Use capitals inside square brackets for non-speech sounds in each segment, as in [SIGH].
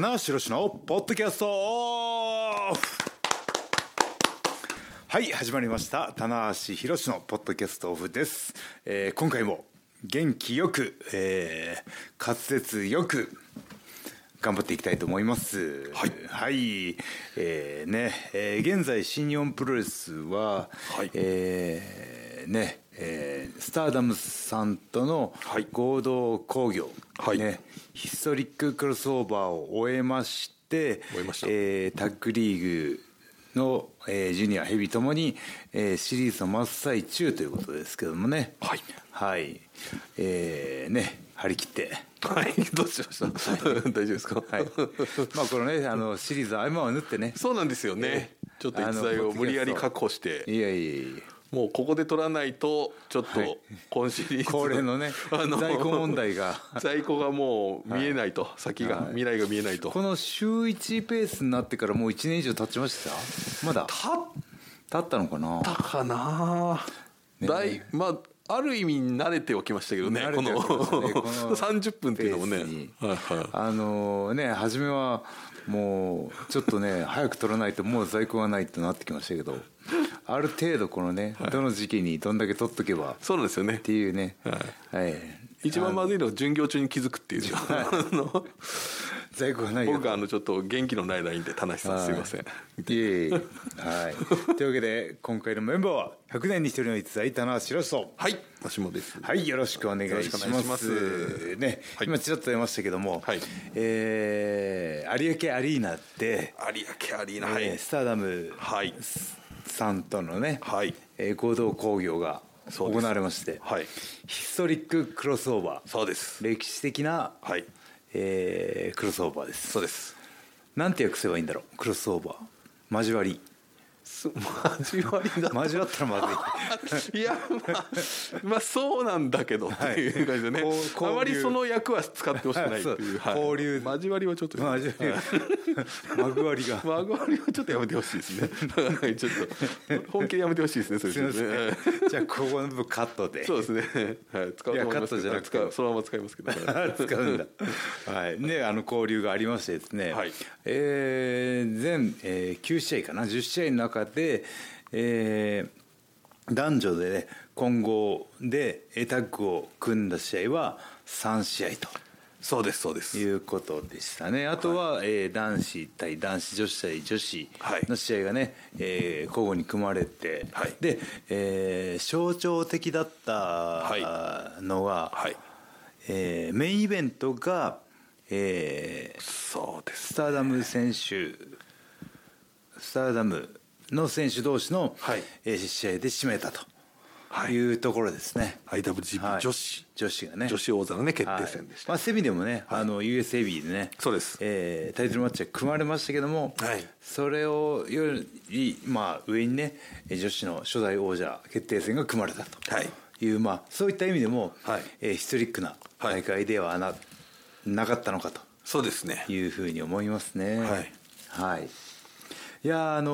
棚橋宏のポッドキャストオフ。はい始まりました。棚橋宏のポッドキャストオフです、えー今回も元気よく、えー滑舌よく頑張っていきたいと思います。はい。はい、えーね、えー現在新日本プロレスは、はい。えーねえースターダムさんとのはい。合同興行、はい。ね、ヒストリッククロスオーバーを終えまして終ええータッグリーグの、えージュニアヘビーともに、えーシリーズの真っ最中ということですけどもね。はい。はい。えーね張り切って。はい。[LAUGHS] どうしました？大丈夫ですか？はい。まあこのねあのシリーズ合間を縫ってね。そうなんですよね。ちょっと逸材を無理やり確保して。いやいやいやもうここで取らないとちょっはい。と今シリーズ恒例のねあの在庫問題が。在庫がもう見えないと先がはい。未来が見えないと。この週1ペースになってからもう1年以上経ちました？まだ？たっ経ったのかな？たかな？だいまあある意味慣れておきましたけどねこのておきましたね。この30 [LAUGHS] 分っていうのもね。あのね初めはもうちょっとね早く取らないともう在庫がないってなってきましたけど [LAUGHS] ある程度このねどの時期にどんだけ取っとけばっそうなんですよね。ていうね。はい。一番まずいのは巡業中に気づくっていう。[LAUGHS] 在庫がないよ。僕があのちょっと元気のないラインで田無さんすいません。いえいえ。はい。というわけで今回のメンバーは100年に一人の逸材棚橋宏とはい。私もです。はい、よろしくお願いします。します。ね、はい。今ちらっと出ましたけども、はい。えー有明アリーナで、有明アリーナはい。えースターダムはいさんとのね、はい。えー合同興行が行われまして、はい。ヒストリッククロスオーバー、そうです。歴史的な、はい。えークロスオーバーです。そうです。なんて訳せばいいんだろう、クロスオーバー、交わり、す交わりだ交わったらまずい。いやまあまあそうなんだけどっていう感じでね、はいあまりその役は使ってほしくないっていう、[LAUGHS] はい交流交わりはちょっと交わり、[LAUGHS] 交わりが。交わりはちょっとやめてほしいですねはいちょっと本気でやめてほしいですねそれすみませんね。じゃあここの部分カットで。そうですね。はい、使うと思いますけどいやカットじゃなくて使うそのまま使いますけど。[LAUGHS] 使うんだ。はい。ね、あの交流がありましてですね。はいえー全、えー、9試合かな、10試合の中で、えー男女で、ね、混合でえータッグを組んだ試合は3試合と。そうですそうです。いうことでしたね。あとは、えー男子対男子、女子対女子はいの試合がね、えー交互に組まれて、はいで、えー象徴的だったはのは、はい。えーメインイベントが、えーそうです。スターダム選手スターダムの選手同士の、はい。えー試合で締めたとはい。いうところですね。IWGP はい。女子。女子がね。女子王座のね決定戦でした。はいまあ、セミでもね、あの USAB でねそうです。えータイトルマッチが組まれましたけども、はい。それをより、まあ、上にねえー女子の初代王者決定戦が組まれたと。はい。いう、まあ、そういった意味でも、はい。えーヒストリックな大会ではな,、なかったのかと。そうですね。いうふうに思いますね。はい、はい、いやあの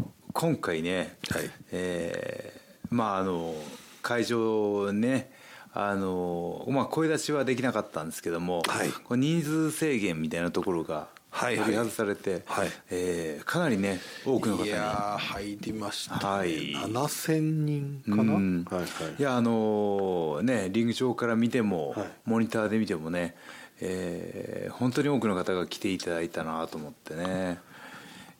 ー今回ね、はい。えーまああの会場ねあのまあ、声出しはできなかったんですけども、はい。こう人数制限みたいなところがはい取り外されて、はい。えーかなりね多くの方に。いやー入りました、ね。はい。七千人かな？うん。はいはい。いやあのねリング上から見ても、はい。モニターで見てもね、えー本当に多くの方が来ていただいたなと思ってね。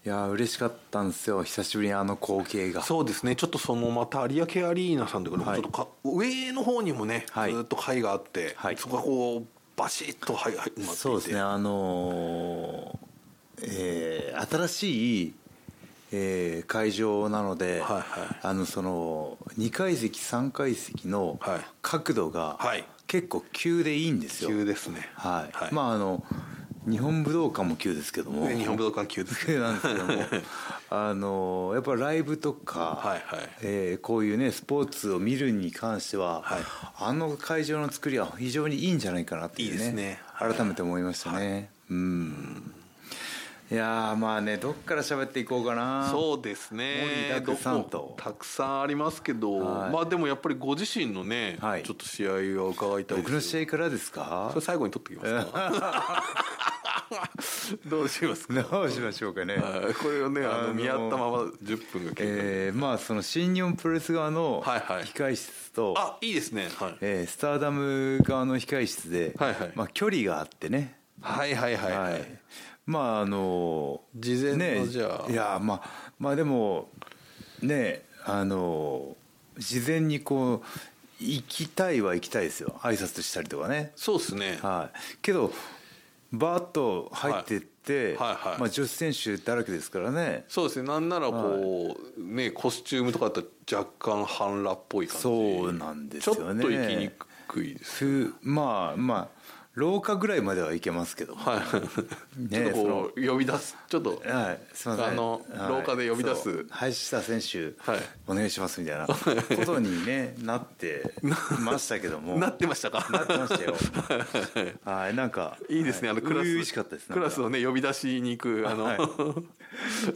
いや嬉しかったんですよ。久しぶりにあの光景が。そうですね。ちょっとそのまた有明アリーナさんとかでもはい。ちょっとか、上の方にもね、はい。ずっと階があって、はい。そこがこうバシッとはいはいそうですね。あのーえー新しい、えー会場なので、はいはい。あのその2階席3階席のはい。角度がはい結構急でいいんですよ、急ですね。はい、はい。まああの日本武道館も急ですけども。ね日本武道館急です。急 [LAUGHS] なんですけども。[LAUGHS] あのやっぱライブとか、はいはい。えーこういうねスポーツを見るに関しては、はい。あの会場の作りは非常にいいんじゃないかなっていうね。いいですね。はい。改めて思いましたね、うんいやーまあねどっから喋っていこうかな。そうですね。盛りだくさんと。たくさんありますけど、はい。まあでもやっぱりご自身のね、はい。ちょっと試合を伺いたい僕の試合からですか？それ最後に取ってきますか？[LAUGHS] どうしますか？どうしましょうかね。はい。これをねああのの見合ったまま10分が経過、えーまあその新日本プロレス側のはいはい。控室と、あいいですね。はい、えースターダム側の控室で、はいはい。まあ、距離があってね。はいはいはい。はい、まああの事前のねじゃあ。いやまあまあでもねあの事前にこう行きたいは行きたいですよ。挨拶したりとかね。そうですね。はい。けどバーッと入ってって、はい。はいはい。まあ、女子選手だらけですからね。そうですね。なんならこう、ねコスチュームとかだったら若干半裸っぽい感じ。そうなんですよね。ちょっと行きにくいですふまあまあ廊下ぐらいまでは行けますけど、はい、ねちょっとこう呼び出すちょっと。はい、すみません。あのはい。廊下で呼び出す。林下選手、はい。お願いしますみたいなことにねなってましたけども、[LAUGHS] なってましたか。なってましたよ。[LAUGHS] はい、なんかいいですね。あのクラスしかったです。クラスをね。ね呼び出しに行くあの、はい。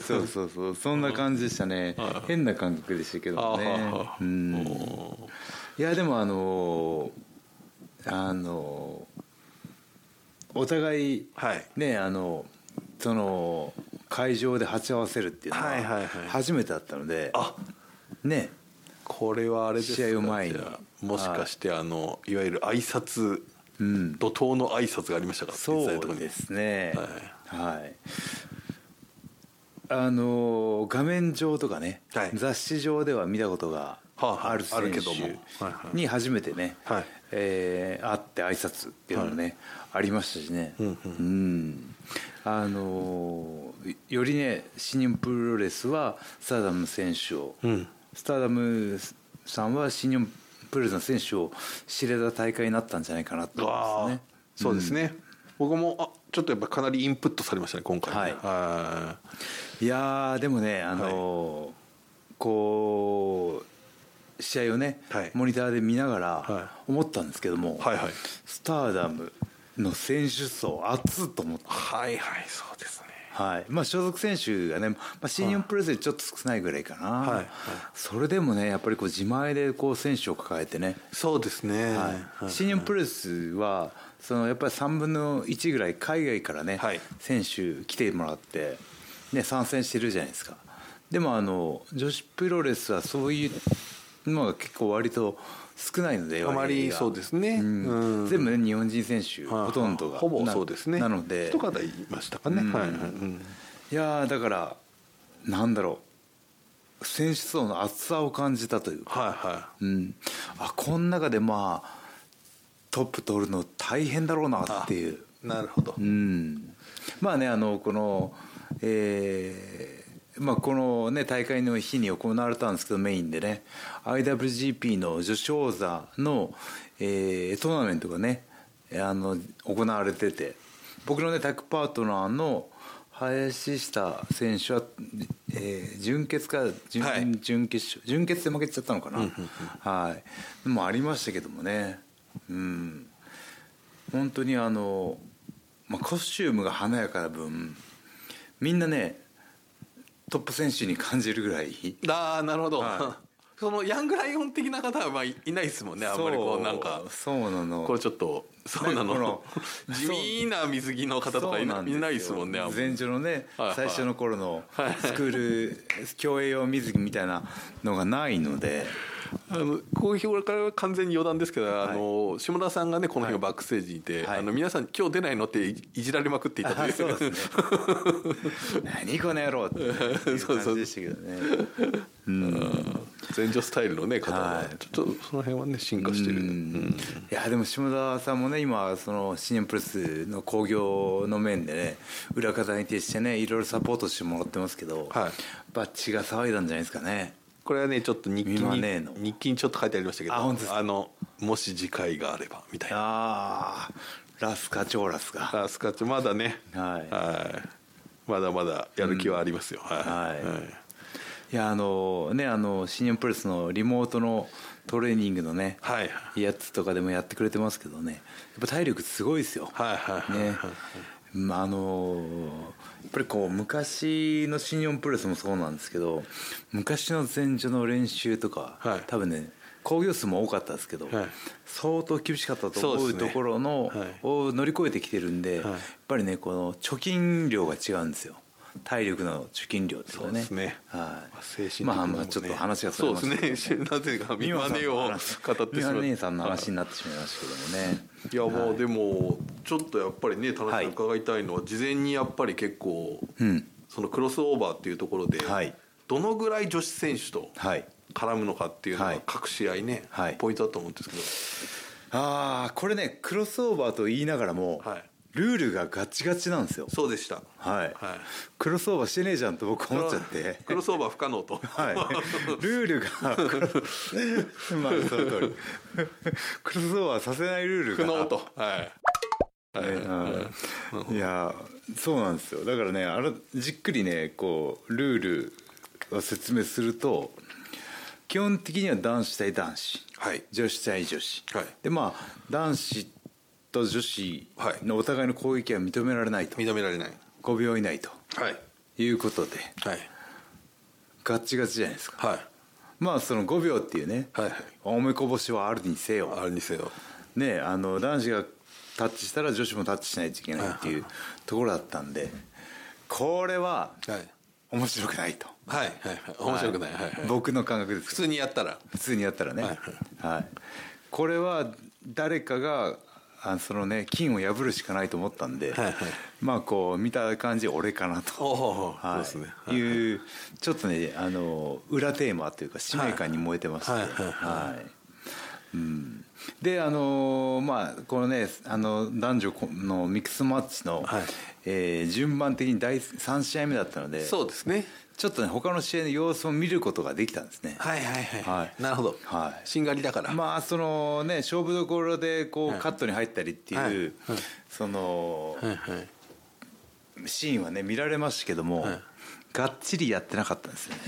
そうそうそう、そんな感じでしたね。[LAUGHS] 変な感覚でしたけどね。は。うん。いやでもあのあのお互いはい。ねあのその会場で鉢合わせるっていうのはいはいはい。は初めてだったので、あね。これはあれですか試合を前に。もしかしてあのいわゆる挨拶うん。怒涛の挨拶がありましたか？そうですね。ははい、あの画面上とかね、はい。雑誌上では見たことがはあある選手はい。に初めてね、はいえー会って挨拶っていうのもね、ありましたしね、うんうん。あのよりね新日本プロレスはスターダム選手を、うん。スターダムさんは新日本プロレスの選手を知れた大会になったんじゃないかなと思いますね。そうですね、僕もあちょっとやっぱかなりインプットされましたね今回。ねはい。はい。やーでもねあのーこう試合をね、はい。モニターで見ながらは思ったんですけども、はいはい。スターダムの選手層熱っと思って、はいはいそうですね。はい。まあ、所属選手がね、まあ、新日本プロレスちょっと少ないぐらいかな、はいはい。それでもねやっぱりこう自前でこう選手を抱えてね、そうですね。はい、新日本プロレスはそのやっぱり3分の1ぐらい海外からね、はい。選手来てもらって、ね、参戦してるじゃないですか。でもあの女子プロレスはそういうのが結構割と少ないのであまりそうですね。うんうん。全部ね日本人選手はいほとんどが。ほぼなそうですね。なので。一方いましたかね、うん。はいはい、うん。いやーだからなんだろう。選手層の厚さを感じたというか。はいはうん、あこの中でまあトップ取るの大変だろうなっていう、いなるほど、うん、まあねあのこのえーまあ、この、ね、大会の日に行われたんですけどメインでね。IWGP の女子王座の、えートーナメントがねあの行われてて。僕のねタッグパートナーの林下選手は、えー準決か準,、はい。準決勝準決で負けちゃったのかな、はい。でもありましたけどもね。うん。本当にあの、まあ、コスチュームが華やかな分みんなねトップ選手に感じるぐらい。ああなるほど、は [LAUGHS] そのヤングライオン的な方はまあいいないですもんねあんまりこうなんか。そうなの。これちょっとそうなの、この [LAUGHS] 地味な水着の方とかいないですもんね前女のね、最初の頃のはいスクール競泳用水着みたいなのがないので。あのこういうこれからは完全に余談ですけど、あの下田さんがねこの日のバックステージにいて、はい。あの皆さん今日出ないのっていいじられまくっていたという。[LAUGHS] あそうですね。[LAUGHS] 何この野郎っていう感じでしたけどね。うん。前女スタイルのね方は、はい。ちょっとその辺はね進化してる、うん。いやでも下田さんもね今その新日本プロレスの興行の面でね裏方に徹してねいろいろサポートしてもらってますけど、はい。やっぱ血が騒いだんじゃないですかね。これはねちょっと日記にね日記にちょっと書いてありましたけどあのもし次回があればみたいな。ああラスカチョーラスが。あスカッチまだね。はい。はい。まだまだやる気はありますよ、はい。はい。い。やあのねあの新日本プロレスのリモートのトレーニングのね、はい。はいやつとかでもやってくれてますけどね。やっぱ体力すごいですよ、はいはいはいね。まああのっぱりこう昔の新日本プロレスもそうなんですけど昔の前場の練習とか、はい。多分ね興行数も多かったですけど、はい。相当厳しかったと思そうところの、はい。を乗り越えてきてるんで、はい。やっぱりねこの貯金量が違うんですよ体力の貯金量っていうのはねすね。はい。精神的にまあまあちょっと話がそうですね。[LAUGHS] なぜか美輪さんマネを語ってしまう。姉さんの話になってしまいましたけどもね。いやまあでもちょっとやっぱりね田中さはい。ん伺いたいのは事前にやっぱり結構うん。そのクロスオーバーっていうところではい。どのぐらい女子選手とはい。絡むのかっていうのはい。が各試合ねはい。ポイントだと思うんですけああこれねクロスオーバーと言いながらも、はいルールがガチガチなんですよ。どそうでした。はい、はい。クロスオーバーしてねえじゃんと僕思っちゃって。[LAUGHS] クロスオーバー不可能と。はい、ルールが [LAUGHS] まあその通り。[LAUGHS] クロスオーバーさせないルールが。不能と。はい。はい。やそうなんですよ。だからねあれじっくりねこうルールを説明すると基本的には男子対男子、はい。女子対女子、はい。でまあ男子と女子のお互いの攻撃は認められないと。認められない。5秒以内と。はい。いうことで。はい。ガッチガチじゃないですか。はい。まあその5秒っていうね、はいはい。おめこぼしはあるにせよ。あれにせよ。ねあの男子がタッチしたら女子もタッチしないといけないっていうところだったんでこれははい。面白くないと。はいはいはい。面白くない。はいはい。僕の感覚です。普通にやったら。普通にやったらね。はい。はい。これは誰かがあそのね金を破るしかないと思ったんで、はいはい。まあこう見た感じ俺かなと。はい。そうですね。い、うちょっとねあの裏テーマというか使命感に燃えてまして、はいはいはい。はい。うん、であのまあこのねあの男女のミックスマッチの、はい。えー順番的に第3試合目だったのでそうですねちょっとね他の試合の様子を見ることができたんですね。はいはいはい、はい。なるほど、はい。しんがりだから、まあそのね勝負どころでこう、はい。カットに入ったりっていう、その、シーンはね見られましたけども、はい。がっちりやってなかったんですよね。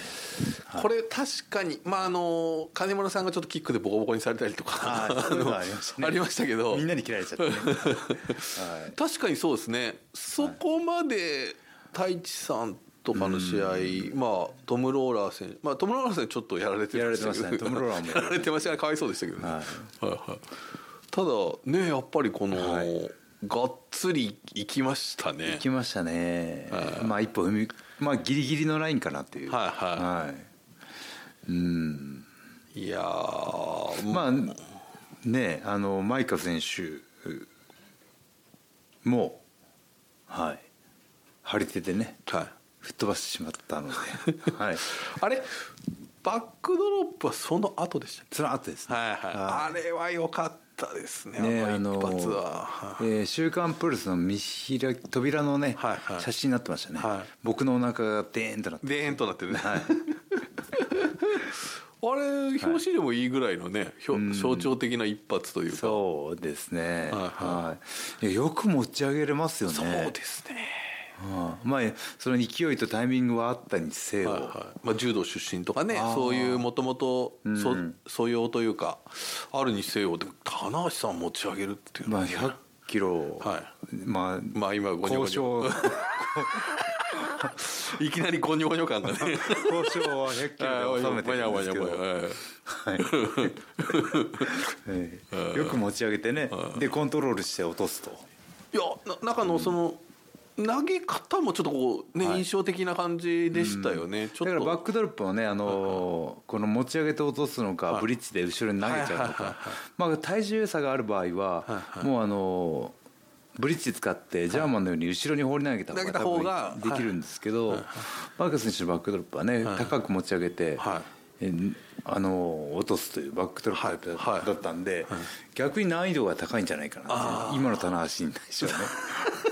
これ確かにまああの金村さんがちょっとキックでボコボコにされたりとか [LAUGHS] ありましたけど。みんなに切られちゃって。ね。[LAUGHS] はい。確かにそうですね。そこまで太一さんとかの試合、まあトム・ローラー選手まあトム・ローラー選手ちょっとやられてましたね。トムローラーも。やられてましたね。かわいそうでしたけどね、はい。はいはい。ただねやっぱりこの、はい。がっつりいきましたね。行きましたね、はい。まあ一歩踏みまあギリギリのラインかなっていう。はいはい。はい。うん。いやーまあねあのマイカ選手もはい。張り手でね。はい吹っ飛ばしてしまったので、[LAUGHS] はい、あれバックドロップはその後でしたっその後ですけね、はいはい。あれは良かったですね。ねあの一発は、えー週刊プロレスの見開き扉のね、はいはい。写真になってましたね、はい。僕のお腹がデーンとなって、でーんとなってる。ね、はい、[LAUGHS] あれ表紙でもいいぐらいのね、ひょ象徴的な一発というか。そうですね、はいはい。よく持ち上げれますよね。そうですねうん。まあその勢いとタイミングはあったにせよ、はいはい。まあ、柔道出身とかねそういうもともとそうん素養というかあるにせよ。でも棚橋さん持ち上げるっていうのまあはね100キロ、はい。まあまあ今ゴニョゴ交ニョ。渉。[LAUGHS] いきなりゴニョゴニョ感がね。交渉は100キロで収めてるんですけど、[LAUGHS] [LAUGHS] はい。よく持ち上げてね。でコントロールして落とすと。いやな中のその、投げ方もちょっとこうね、はい。印象的な感じでしたよね、ちょっと。だからバックドロップはねあのーこの持ち上げて落とすのか、はい。ブリッジで後ろに投げちゃうのはいはいまあ体重差がある場合は、はいもうあのーブリッジ使ってジャーマンのように後ろに放り投げた方ができるんですけど、マーカス選手のバックドロップはね、はい。高く持ち上げて、あのー落とすというバックドロップだ,、ったんで、逆に難易度が高いんじゃないかな今の棚橋に対してはね [LAUGHS]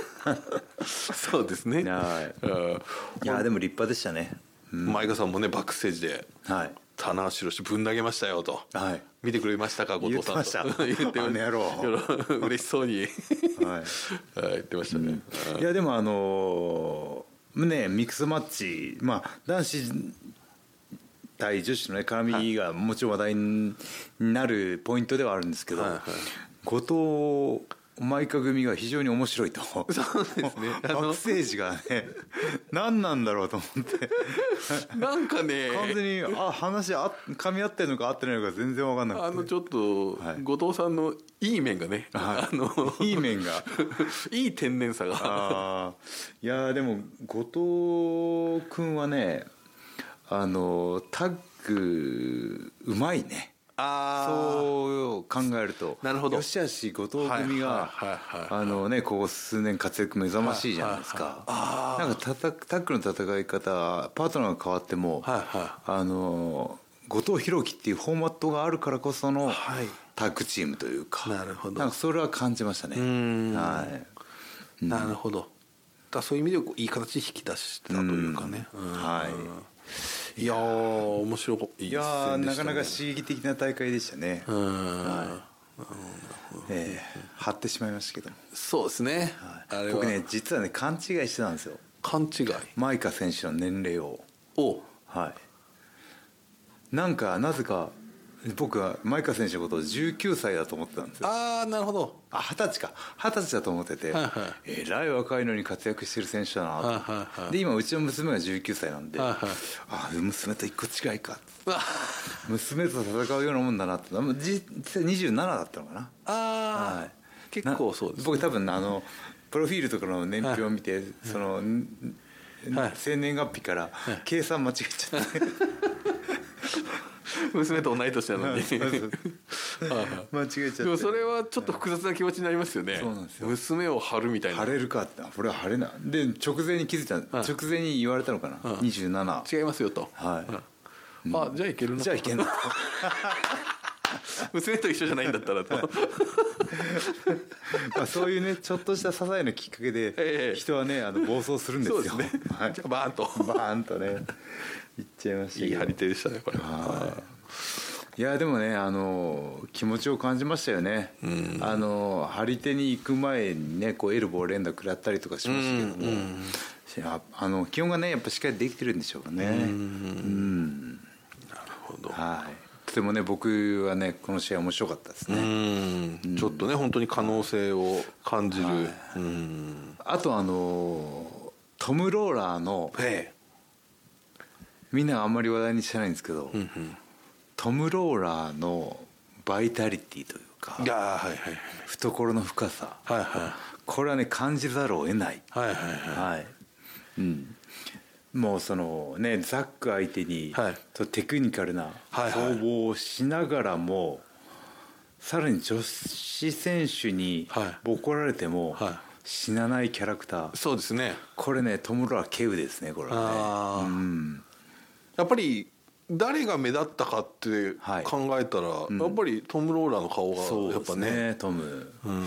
そうですね。はい。うん。いやでも立派でしたね、うん。前川さんもねバックステージではい。棚橋宏ぶん投げましたよと。はい。見てくれましたか後藤さんと。言ってました。[LAUGHS] 言ってまあの野郎。[LAUGHS] 嬉しそうに。はい。[LAUGHS] はい言ってましたね、いやでもあのーねミックスマッチまあ男子対女子のね絡みがもちろん話題になるポイントではあるんですけど、はい。はい。後マイカ組が非常に面白いと。そうですね。あのバックステージがね何なんだろうと思って。なんかね。完全にあ話あ噛み合ってるのか合ってないのか全然分かんなくて。あのちょっとはい後藤さんのいい面がね、はい。あのいい面が。[LAUGHS] いい天然さが。いやーでも後藤君はねあのタッグうまいね。あそう考えると。なるほど。吉橋後藤組がはいはいはいはい。あのねここ数年活躍目覚ましいじゃないですか。あなんかたたタッグの戦い方パートナーが変わってもはいはあの後藤弘樹っていうフォーマットがあるからこそのはい。タッグチームというかなるほど。んかそれは感じましたね。ん。はい。なるほど。だそういう意味でいい形で引き出したというかね、うん。うん。はいいやー面白いいいやーなかなか刺激的な大会でしたね、うん。ええ張ってしまいましたけど。も、そうですね、は僕ね実はね勘違いしてたんですよ。勘違い。マイカ選手の年齢を。をはい。なんかなぜか僕はマイカ選手のことを19歳だと思ってたんですよ。ああなるほど。あ二十歳か。二十歳だと思ってて、はいはい。えらい若いのに活躍してる選手だなと、はいはいはいで今うちの娘が19歳なんで、はいはい。あ娘と一個違いか。あ娘と戦うようなもんだなって。まあ実際27だったのかな。あー、はい。結構そうです、ね、僕多分あのプロフィールとかの年表を見て、その、んはい。生年月日から計算間違えちゃって、[LAUGHS] [LAUGHS] 娘と同い年なのに。[LAUGHS] 間違えちゃって。でもそれはちょっと複雑な気持ちになりますよね。そうなんですよ。娘を張るみたいな。晴れるかってこれは晴れない。で直前に気づいた、はい。直前に言われたのかな、27違いますよと、はい。うん。あじゃあいけるなじゃあいけんな [LAUGHS] 娘と一緒じゃないんだったらと。まあそういうねちょっとした些細なきっかけでええ。人はねあの暴走するんですよ。そうですね、はい。じゃあバーンと。バーンとね言っちゃいましたけど。いい張り手でしたねこれ。いやでもねあの気持ちを感じましたよね、あの張り手に行く前にねこうエルボー連打食らったりとかしましたけども、やあの基本がねやっぱしっかりできてるんでしょうかね。うんなるほど。はい。とてもね僕はねこの試合面白かったですうね、ん。ちょっとね本当に可能性を感じる、うん。あとあのトム・ローラーのえみんながあんまり話題にしてないんですけど、えうんトム・ローラーのバイタリティというかはいはい懐の深さ。はいはい。これはね感じざるを得ない。はいはいはい。はい、うん、もうそのねザック相手に、はい。とテクニカルなはいはい。攻防をしながらも、さらに女子選手にはい。ボコられても、は死なないキャラクター。そうですね。これねトム・ローラー稀有ですねこれはね、うん、やっぱり誰が目立ったかってはい。考えたら、やっぱりトム・ローラーの顔がやっぱね。ねトム、うん。は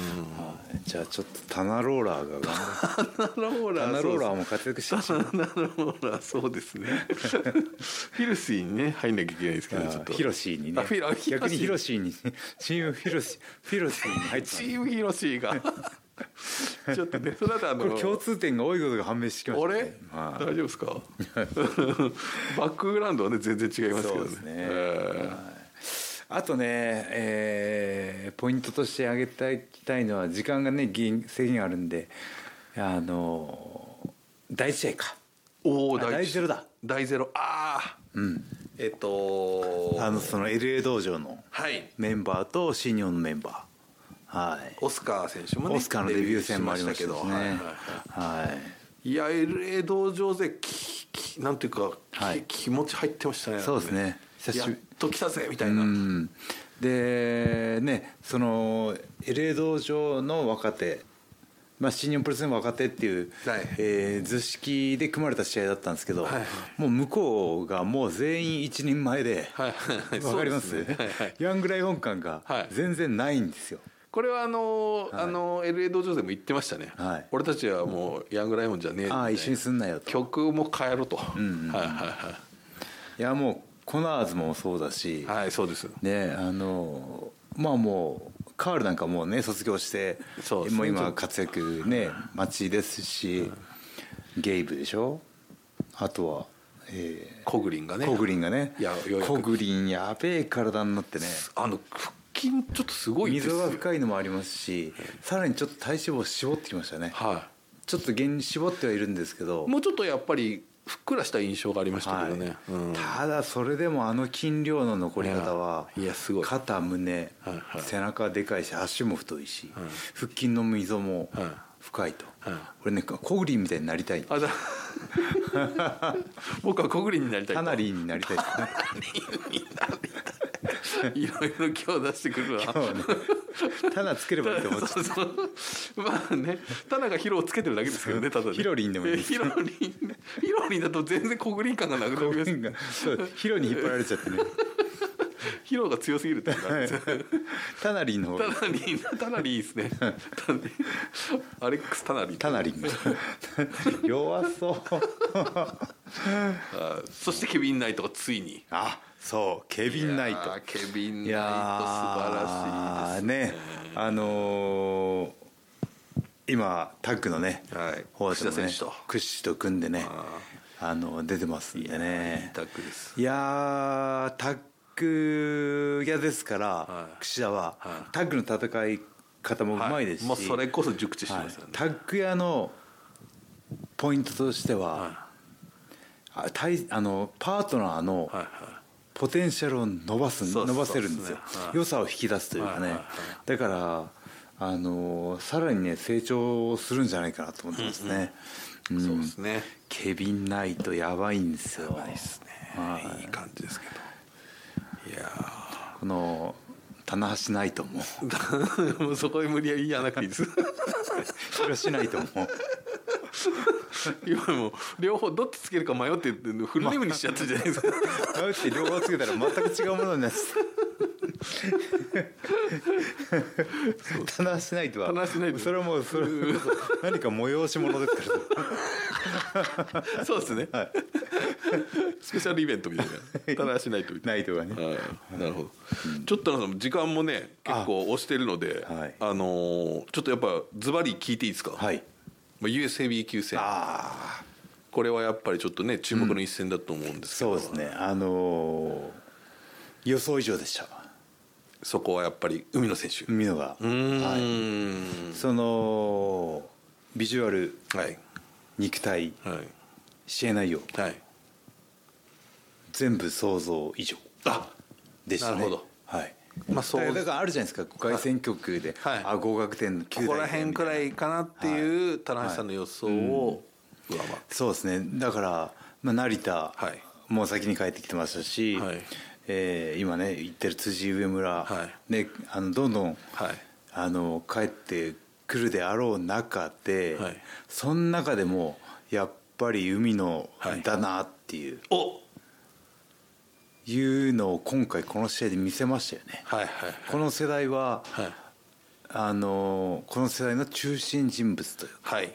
い。じゃあちょっとタナ・ローラーが。タナローラータナ・ローラーも活躍してタナローラーそうですね。[LAUGHS] フィルシーにね入んなきゃいけないですけどちょっと。ヒロシーにね。逆にヒロシシーに。チームフィロシフィロシーに入ってチームヒロシーが [LAUGHS] ちょっとねその後あのこれ共通点が多いことが判明してきました俺、ねはい。大丈夫ですか？[LAUGHS] バックグラウンドはね全然違いますけどね。そうですね。えあとね、えーポイントとして挙げていきたいのは時間がね限制限あるんであの第一試合か。ーおおあ第ゼロだ。大ゼロ。ああうん。えっとあのその LA 道場のはい。メンバーと新日本のメンバー。はいオスカー選手もねオスカーのデビュー戦もありましたけどはい。はい。はい。はい。いや LA 道場勢ききなんていうか、きはい。気持ち入ってましたねそうですね。やっと来たぜみたいな、うん。でねその LA 道場の若手、まあ、新日本プロレスの若手っていう、はい。えー図式で組まれた試合だったんですけど、はいはい。もう向こうがもう全員一人前ではい。はい。わかりますね。はいはい。ヤングライオン感がはい。全然ないんですよ、これはあのーはい。あのー LA 道場でも言ってましたね、はい。俺たちはもうヤングライオンじゃねえみたいなああ一緒にすんなよと。曲も変えろと、んうんうん。はいはいやもうコナーズもそうだし、いはいはいそうです。ねあのまあもうカールなんかもうね卒業してもう今活躍ね待ちですし、ゲイブでしょ？あとは、えコグリンがね。ーコグリンがね。いやコグリンやべえ体になってね。あのちょっとすごいですよ。溝が深いのもありますしさらにちょっと体脂肪を絞ってきましたね。はちょっと減絞ってはいるんですけど。いもうちょっとやっぱりふっくらした印象がありましたけどね、はい。うん。ただそれでもあの筋量の残り方はいやすごい。肩胸、はいはい。背中でかいし足も太いし、腹筋の溝もはい深いと、はい俺ねコグリンみたいになりたい。あだ。[LAUGHS] 僕は小栗になりたいと。タナリーになりたい [LAUGHS] いろいろ今日出してくるわ。タナつければいいと思っちうまあねタナがヒロをつけてるだけですけどねただね。ヒロリンでもいいです。ヒロリンね。ヒロリンだと全然小栗感がなくなります。ヒロに引っ張られちゃってね。ヒロが強すぎるっていうかタナリンの方。タナリンタナリンですね。アレックス・タナリンタナリン弱そう。あそしてケビン・ナイトがついに。あそうケビン・ナイト。ケビン・ナイト素晴らしいですね。あのー今タッグのね、はい。方でもねクッと。組んでねああの出てますんでいいねいやータッグ屋ですから、はい。櫛田は、はい。タッグの戦い方もうまいですし、もうそれこそ熟知しますよね、タッグ屋のポイントとしては、はあ対あのパートナーのいはいポテンシャルを伸ばすそう伸ばせるんですよ。良さを引き出すというかね、はいはいはい。だからあのさらにね成長するんじゃないかなと思ってますね、うんそうですね。ケビン・ナイトやばいんですよ。ないですね、はい。いい感じですけど。いやこの棚橋ナイトも。[LAUGHS] うそこで無理やり言わなくていいです。[LAUGHS] 広しナイトも今もう両方どっちつけるか迷ってフルネームにしちゃったじゃないですか。迷って両方つけたら全く違うものになってた。棚橋ナイトは。棚橋ナイトそれはもうそれ何か催し物ですから。そうですね、スペシャルイベントみたいな。棚橋ナイトみたい。ナイトがね。な、はい。なるほど、ちょっとあの時間もね結構押してるのであ、はい。のーちょっとやっぱズバリ聞いていいですか、はいまあ、US ヘビー級戦。これはやっぱりちょっとね注目の一戦だと思うんですけど、そうですね。あのー予想以上でした。そこはやっぱり海野選手。海野が。うーん。そのビジュアルはい。肉体はい。試合内容。はい。全部想像以上あでしたね。なるほど。はいまあそう。だからあるじゃないですか。凱旋局で、はい。あ合格点の9ここら辺くらいかなっていう田中さんの予想を上回ってそうですね。だから、まあ、成田、はい。もう先に帰ってきてましたし、はい。えー今ね行ってる辻上村、はい。ね、あのどんどんはい。あの帰ってくるであろう中で、はい。その中でもやっぱり海のはい。だなっていう、おいうのを今回この試合で見せましたよね。はいはいこの世代は、はい。あのこの世代の中心人物というはい。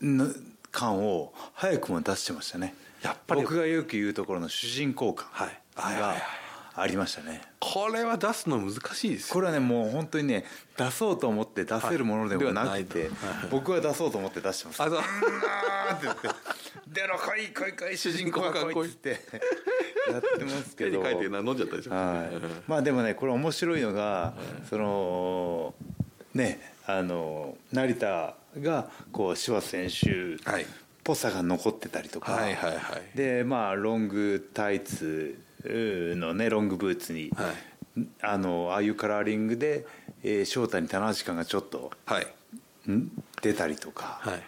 の感を早くも出してましたね。やっぱり僕がよく言うところの主人公感はい。はいはいはがいありましたね。これは出すの難しいですよ。これはねもう本当にね出そうと思って出せるものでもなくて僕は出そうと思って出してます。あそう。って言って「出ろ来い来い来い主人公が来い」ってやってますけど。書いてな飲んじゃったでしょはい、まあでもねこれ面白いのが、そのねあの成田がこう柴田選手っはいぽさが残ってたりとか、はいはいはいでまあロングタイツのねロングブーツに、はい。あのああいうカラーリングで、えー、翔太に棚橋感がちょっとはい。ん？出たりとか、はい。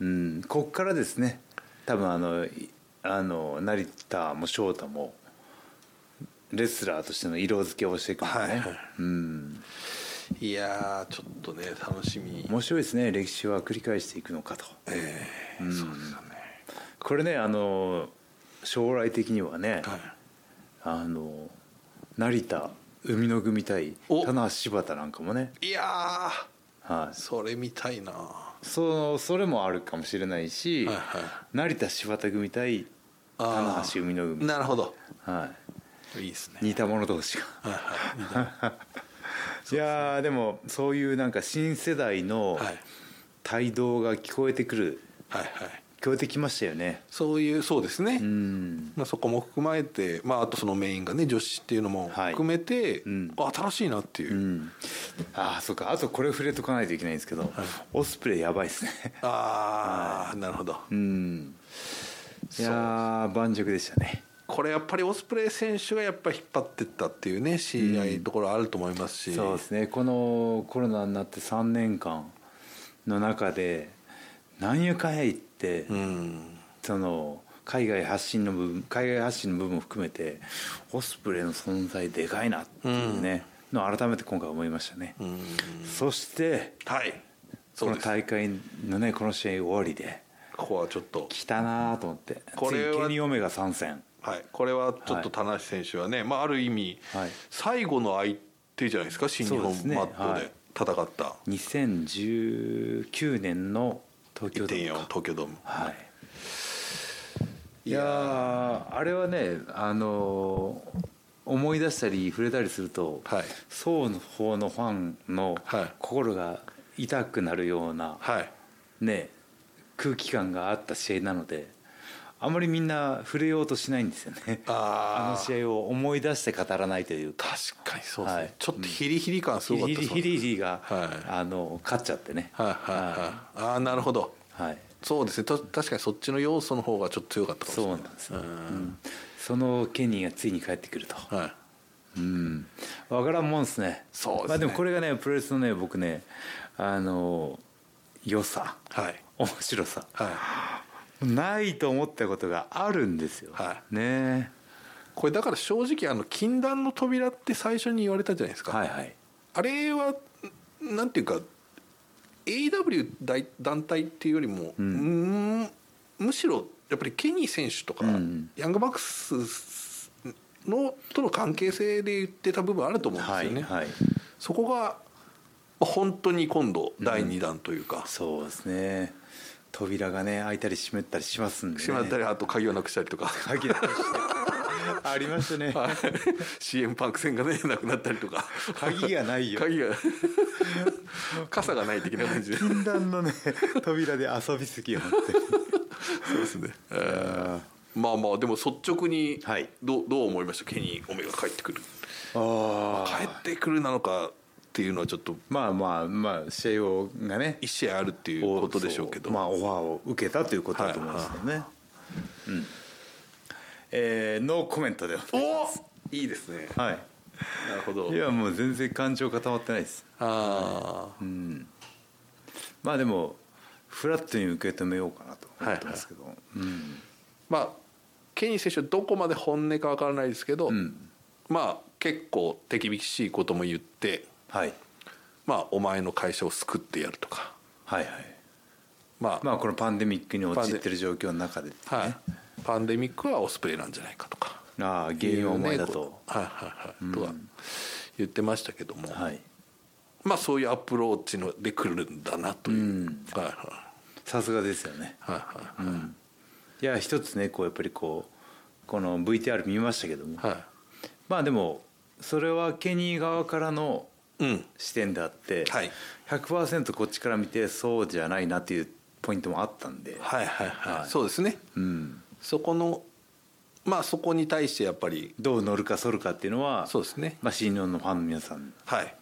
うん、こっからですね。多分あのいあの成田も翔太もレスラーとしての色付けをしていくんでね、はいはい。うん、いやーちょっとね楽しみ。面白いですね。歴史は繰り返していくのかと。ええ。そうですよね。これねあの将来的にはね、はいあの成田海の組対お。棚橋柴田なんかもね、いやはい。ー、それ見たいな。そそれもあるかもしれないし、はいはい。成田柴田組対棚橋海の組、なるほど。はい、いいですね。似た者同士が。はいはい。[LAUGHS] いやーでもそういうなんか新世代のはい。帯同が聞こえてくるはいはい超えてきましたよね。そういうそうですね、うん。まあ、そこも含まれて、まあ、あとそのメインがね女子っていうのもはい含めて、うん。あ新しいなっていう、うん。ああそうか。あとこれ触れとかないといけないんですけど、オスプレイやばいですね。ああ、なるほど。うん。いやー盤石でしたね。これやっぱりオスプレイ選手がやっぱり引っ張ってったっていうね試合ところあると思いますし、そうですね。このコロナになって3年間の中でなんやかんや言って、うん。その海外発信の部分海外発信の部分も含めてオスプレイの存在でかいなっていうね、のを改めて今回思いましたね、うん。そしてはい。この大会のねこの試合終わりでここはちょっと。来たなと思ってこれは次ケニー・オメガ参戦。はい、これはちょっと田無選手はね、まあ、ある意味、はい。最後の相手じゃないですか新日本マットで戦った。2019年の東京ドー1.4ムか。東京ドーム。はい。いやーあれはねあのー思い出したり触れたりすると、はい。双方のファンのはい。心が痛くなるような、はい。ね空気感があった試合なのであまりみんな触れようとしないんですよね。あの試合を思い出して語らないというか。確かにそうですね、はい。ちょっとヒリヒリ感すごかったですもんヒリヒリが、はい。あの勝っちゃってね。はいはいはいああなるほど。はい。そうですね。と確かにそっちの要素の方がちょっと強かったかもしれない。そうなんですよ、うん。そのケニーがついに帰ってくると。はい。うん。分からんもんですね。そうですね。まあ、でもこれがねプロレスのね僕ねあの良さ。はい。面白さ。はいないと思ったことがあるんですよ、はね。これだから正直あの禁断の扉って最初に言われたじゃないですか、はいはい。あれはなんていうか AW 大団体っていうよりも、うん。うんむしろやっぱりケニー選手とか、うんヤングバックスのとの関係性で言ってた部分あると思うんですよね。はいはい。そこがまあ本当に今度第2弾というか、そうですね扉がね開いたり閉めたりしますんで、ね、しまったりあと鍵をなくしたりとか。鍵なくして。[LAUGHS] ありましたね。はい。CM パンク戦がねなくなったりとか。鍵がないよ。鍵が。[LAUGHS] 傘がない的な感じ。でそう禁断のね扉で遊びすぎよ本ですね、えー。まあまあでも率直にはい。どうどう思いました？ケニー・オメガ帰ってくる。当にあ帰ってくるなのかっていうのはちょっとまあまあまあ試合をがね一試合あるっていうことでしょうけど。まあオファーを受けたということだと思うんですよね、うん。えーノーコメントでおいいですね。はい。なるほど。いやもう全然感情固まってないです。ああまあでもフラットに受け止めようかなと思ってますけど、うん。まあケニー選手はどこまで本音かわからないですけど、うん。まあ結構手厳しいことも言ってはい。まあお前の会社を救ってやるとか。はいはい。まあ、まあこのパンデミックに陥ってる状況の中で、ね。はい、パンデミックはオスプレイなんじゃないかとか。ああ原因はお前だと、はいはいはい、とか言ってましたけども、はい。まあそういうアプローチので来るんだなという、うん。はいはい。さすがですよね。はいはいはい。いや一つねこうやっぱりこうこの VTR 見ましたけども、はまあでもそれはケニー側からのいうん視点であって、はい。100%こっちから見てそうじゃないなっていうポイントもあったんで、はいはいはい、はい。そうですね。うん、そこのまあそこに対してやっぱり。どう乗るか反るかっていうのはそうですね。まあ、新日本のファンの皆さんはい。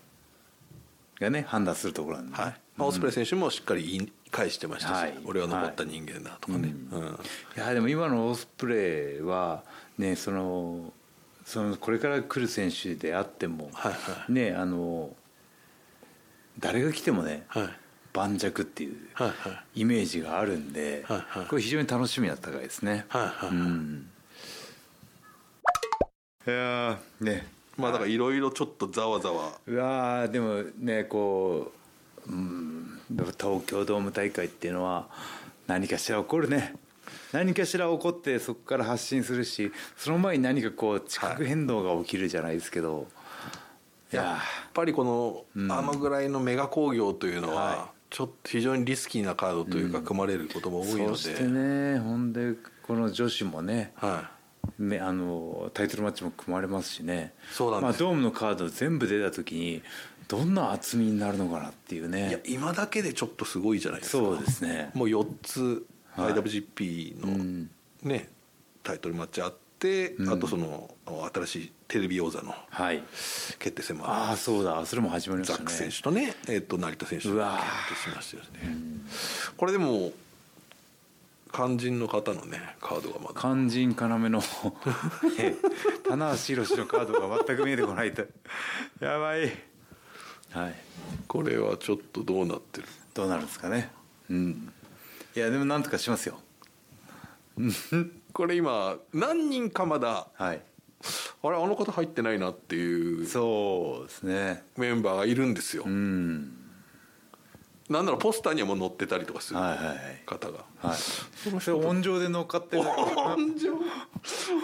がね判断するところなんで、ねはい、まあ、オスプレイ選手もしっかり言い返してましたし、はい。俺は残った人間だとかね、うん。いやでも今のオスプレイはねそのそのこれから来る選手であっても、はいはねあの誰が来てもね、はい。盤石っていうイメージがあるんで、はいはい。これ非常に楽しみな高いですね。はいはい。うん。いやーね。まあだからいろいろちょっとざわざわ。うわーでもねこう、うん、東京ドーム大会っていうのは何かしら起こるね何かしら起こってそこから発信するしその前に何かこう地殻変動が起きるじゃないですけど、い、ややっぱりこの、うんあのぐらいのメガ工業というのは、はちょっと非常にリスキーなカードというか組まれることも多いので、そしてねほんでこの女子もねはめあのタイトルマッチも組まれますしね。そうまあ、ドームのカード全部出た時にどんな厚みになるのかなっていうい、いやね今だけでちょっとすごいじゃないですか。そうですね。もう4つはい。IWGP のね、タイトルマッチあって、あとその新しいテレビ王座のはい。決定戦もああそうだ。それも始まりましたね。ザック選手とね、えっと成田選手うわー。決定しましたよね、これでも肝心の方のねカードがまだ。肝心要のえ [LAUGHS] 棚橋宏のカードが全く見えてこないと。[LAUGHS] やばい。はい。これはちょっとどうなってる？どうなるんですかね。うんいやでもなんとかしますよ。[LAUGHS] これ今何人かまだはい。あれあの方入ってないなっていうそうですね。メンバーがいるんですよ、うん。なんならポスターにはもう載ってたりとかするはいはいはい。方が、はい。その温情で乗っかってる [LAUGHS] 温情。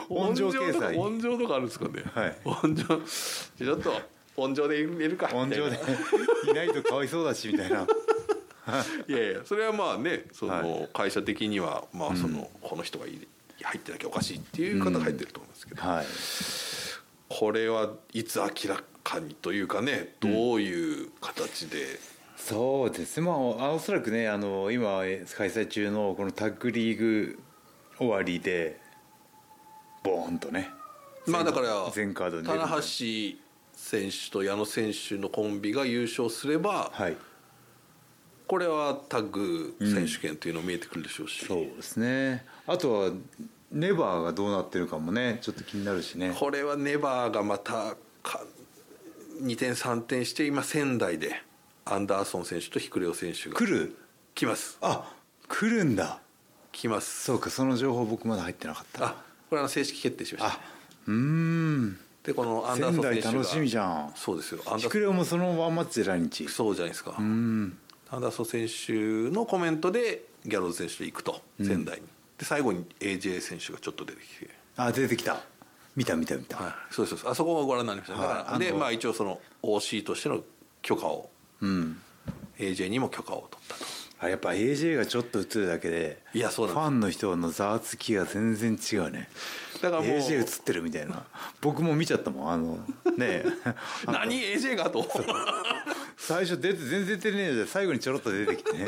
温情経とか済温情とかあるんですかね、はい。温情。ちょっと温情で入れるか。温情で。[LAUGHS] いないとかわいそうだしみたいな [LAUGHS] いやいやそれはまあねそはの会社的にはまあその、この人がい入ってなきゃおかしいっていう方が入ってると思うんですけど、はい。これはいつ明らかにというかねどういう形で、そうです。ねまあおそらくねあの今え開催中のこのタッグリーグ終わりでボーンとねまあだから全カードに棚橋選手と矢野選手のコンビが優勝すれば、はいこれはタッグ選手権というの見えてくるでしょうし、そうですね。あとはネバーがどうなってるかもねちょっと気になるしね。これはネバーがまたか2点3点して今仙台でアンダーソン選手とヒクレオ選手が来る？来ます。あ来るんだ。来ます。そうかその情報僕まだ入ってなかった。あこれは正式決定しました。あうーん。でこのアンダー仙ソン選手が台楽しみじゃん。そうですよ。アンダーシクレオもそのワンマッチで来日。そうじゃないですか。うんダーソン選手のコメントでギャローズ選手と行くと仙台に、で最後に AJ 選手がちょっと出てきて。あ出てきた。見た見た見た、はい、そうですそうです。あそこをご覧になりました。はい。でまあ一応その OC としての許可を。うん。AJ にも許可を取ったとあやっぱ AJ がちょっと映るだけでいやそうファンの人のざわつきが全然違うね。だからもう。AJ 映ってるみたいな。僕も見ちゃったもんあのねえ。[LAUGHS] 何？AJ がと？最初出て全然出てねえじゃん。最後にちょろっと出てきてね。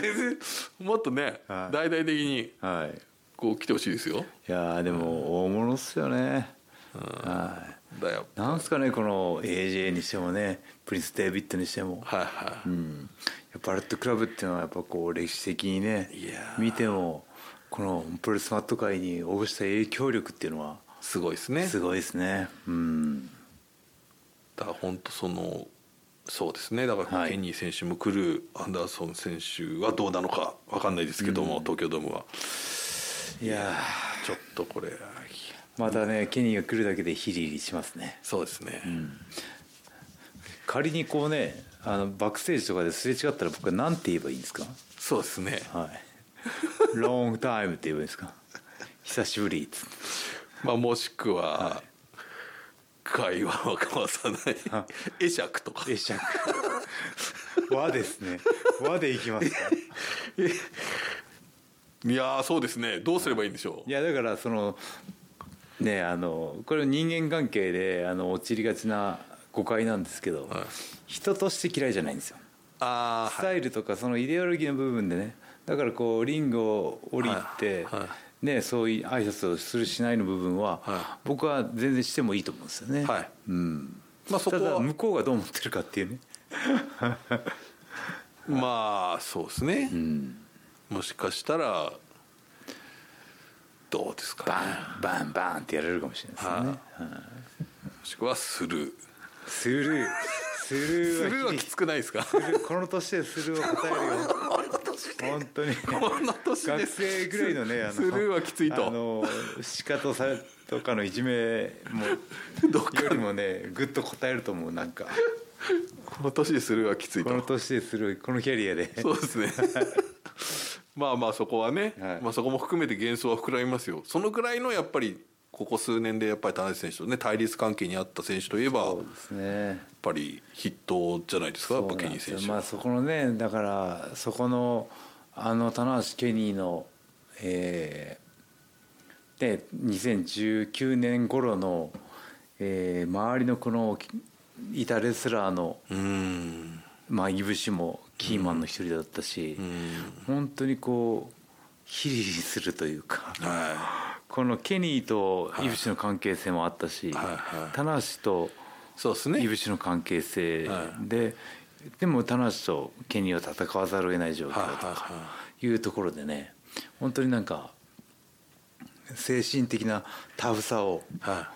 全然もっとね、はい。大々的にはい。こう来てほしいですよ。いやーでも大物っすよね。はい。だよ。なんすかねこの AJ にしてもねプリンス・デイビッドにしても、はいはい、うん、やっぱバレットクラブっていうのはやっぱこう歴史的にね見てもこのプロレスマット界に及ぼした影響力っていうのはすごいですね。すごいですね。うん。だから本当そのそうですね。だからはい。ケニー選手も来るアンダーソン選手はどうなのか分かんないですけども、東京ドームは。いやちょっとこれーまたねケニーが来るだけでヒリヒリしますね。そうですね、仮にこうねあのバックステージとかですれ違ったら僕は何て言えばいいんですか？そうですね。はい。ロングタイムって言えばいいんですか？久しぶりまあもしくは、会話を交わさない。会釈とか。会釈。和ですね。和でいきますか？[LAUGHS] いやーそうですね。どうすればいいんでしょう？いやだからそのねあのこれ人間関係であの陥りがちな誤解なんですけど、はい。人として嫌いじゃないんですよ。あスタイルとかそのイデオロギーの部分でねだからこうリングを降りて、はい。はね、そういう挨拶をするしないの部分は、は僕は全然してもいいと思うんですよね、はい。うん。まあそこはただ向こうがどう思ってるかっていうね、[LAUGHS] まあそうですね、うん、もしかしたらどうですかバねンバンバンってやれるかもしれないですよね、はもしくはスルースルー。スルーはスルーはきつくないですか？スルー。この年でスルーを答えるよ。本当に。この年で。学生ぐらいのねあのスルーはきついと。あの仕方さとかのいじめも [LAUGHS] よりもねぐっと答えると思うなんか。この年でスルーはきついことの年でするこのキャリアで。そうですね。[LAUGHS] まあまあそこはね、はい。まあ、そこも含めて幻想は膨らみますよ。そのぐらいのやっぱりここ数年でやっぱり田中選手とね対立関係にあった選手といえばやっそうですね。ぱり筆頭じゃないですかケニー選手、まあそこのねだからそこのあの棚橋ケニーのえーで2019年頃の、えー周りのこのいたレスラーのまあいぶしもキーマンの一人だったし、本当にこうヒリヒリするというか、はこのケニーとイブシの関係性もあったし、棚橋とそうですねイブシの関係性はで、でも棚橋とケニーは戦わざるを得ない状況とかはい。うところでね本当になんか精神的なタフさをは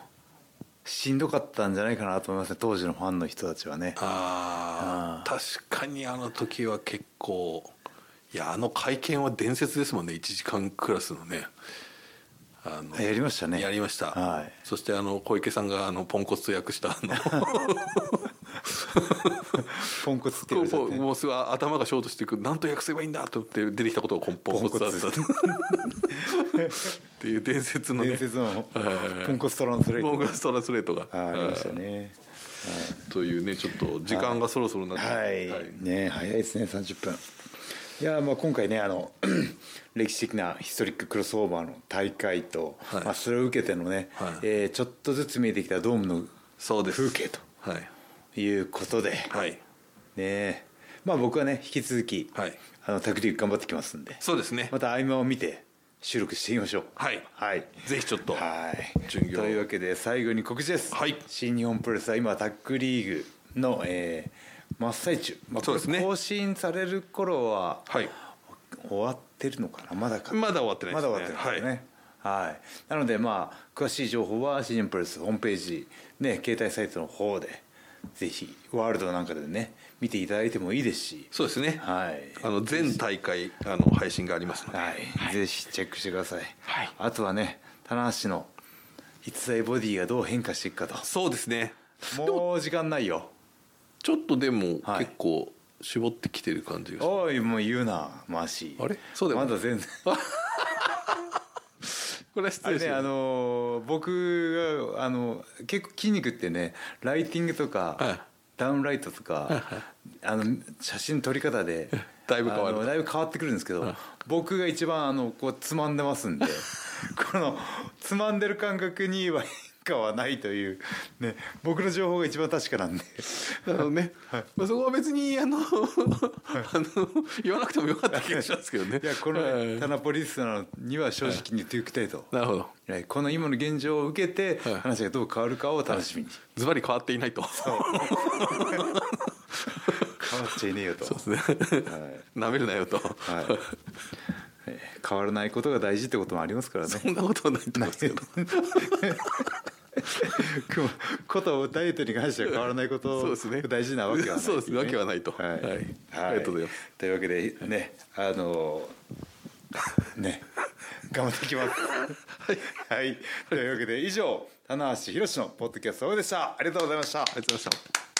しんどかったんじゃないかなと思いますね当時のファンの人たちはね。ああ確かにあの時は結構いやあの会見は伝説ですもんね1時間クラスのねあのやりましたね。やりました、はい。そしてあの小池さんがあのポンコツと訳したあの [LAUGHS] ポンコツって言われうすぐ頭がショートしていく何と訳せばいいんだと思って出てきたことをポンコツだった。っていう伝説のね。伝説のはい。ポンコツトランスレートポンコツトランスレートが。あありましたね。というねちょっと時間がそろそろなってはい、ね早いですね30分いやまあ今回ねあの [CLEARS THROAT] 歴史的なヒストリッククロスオーバーの大会と、はい。まあ、それを受けてのね、はい。えーちょっとずつ見えてきたドームのそうです。風景とはい。いうことで、はい。ねまあ僕はね引き続き、はい。あのタクティック頑張ってきますんでそうですね。また合間を見て収録していきましょう。はい。はい。ぜひちょっとはい、というわけで最後に告知です、はい。新日本プロレスは今タッグリーグの、えー真っ最中、まあ、そうですね。更新される頃ははい。終わってるのかな？まだか。まだ終わってないですね。まだ終わってないですね。はい、なのでまあ詳しい情報は新日本プロレスホームページね携帯サイトの方でぜひワールドなんかでね見ていただいてもいいですし。そうですね。はい。あの全大会あの配信がありますので。はい、ぜひチェックしてください、はい。あとはね棚橋の逸材ボディがどう変化していくかと。そうですね。もう時間ないよちょっとでもはい。結構絞ってきてる感じがする。おいもう言うなマーシ。ーあれ？そうまだ全然。[LAUGHS] これは失礼ねあのー僕があの結構筋肉ってねライティングとか、はい。ダウンライトとか、あの写真撮り方で [LAUGHS] だいぶ変わる。だいぶ変わってくるんですけど、僕が一番あのこうつまんでますんで [LAUGHS] このつまんでる感覚には変化はないというね僕の情報が一番確かなんで。なるほどね、まあ、そこは別にあのあの言わなくてもよかった気がしますけどね。いやこのはい。タナポリスナーには正直に言っておきたいと。なるほど。はい。この今の現状を受けてはい。話がどう変わるかを楽しみに。ズバリ変わっていないと。変わっちゃいねえよと。そうですね。なめるなよと、はい。えー変わらないことが大事ってこともありますからね。そんなことはないと思いますけど [LAUGHS] ことをダイエットに関しては変わらないことそうですね。大事なわけはないそうですわけはないと。はい、はい。はい。ありがとうございます。というわけでねあのね頑張っていきます。はい、というわけで以上棚橋宏のポッドキャストでした。ありがとうございました。ありがとうございました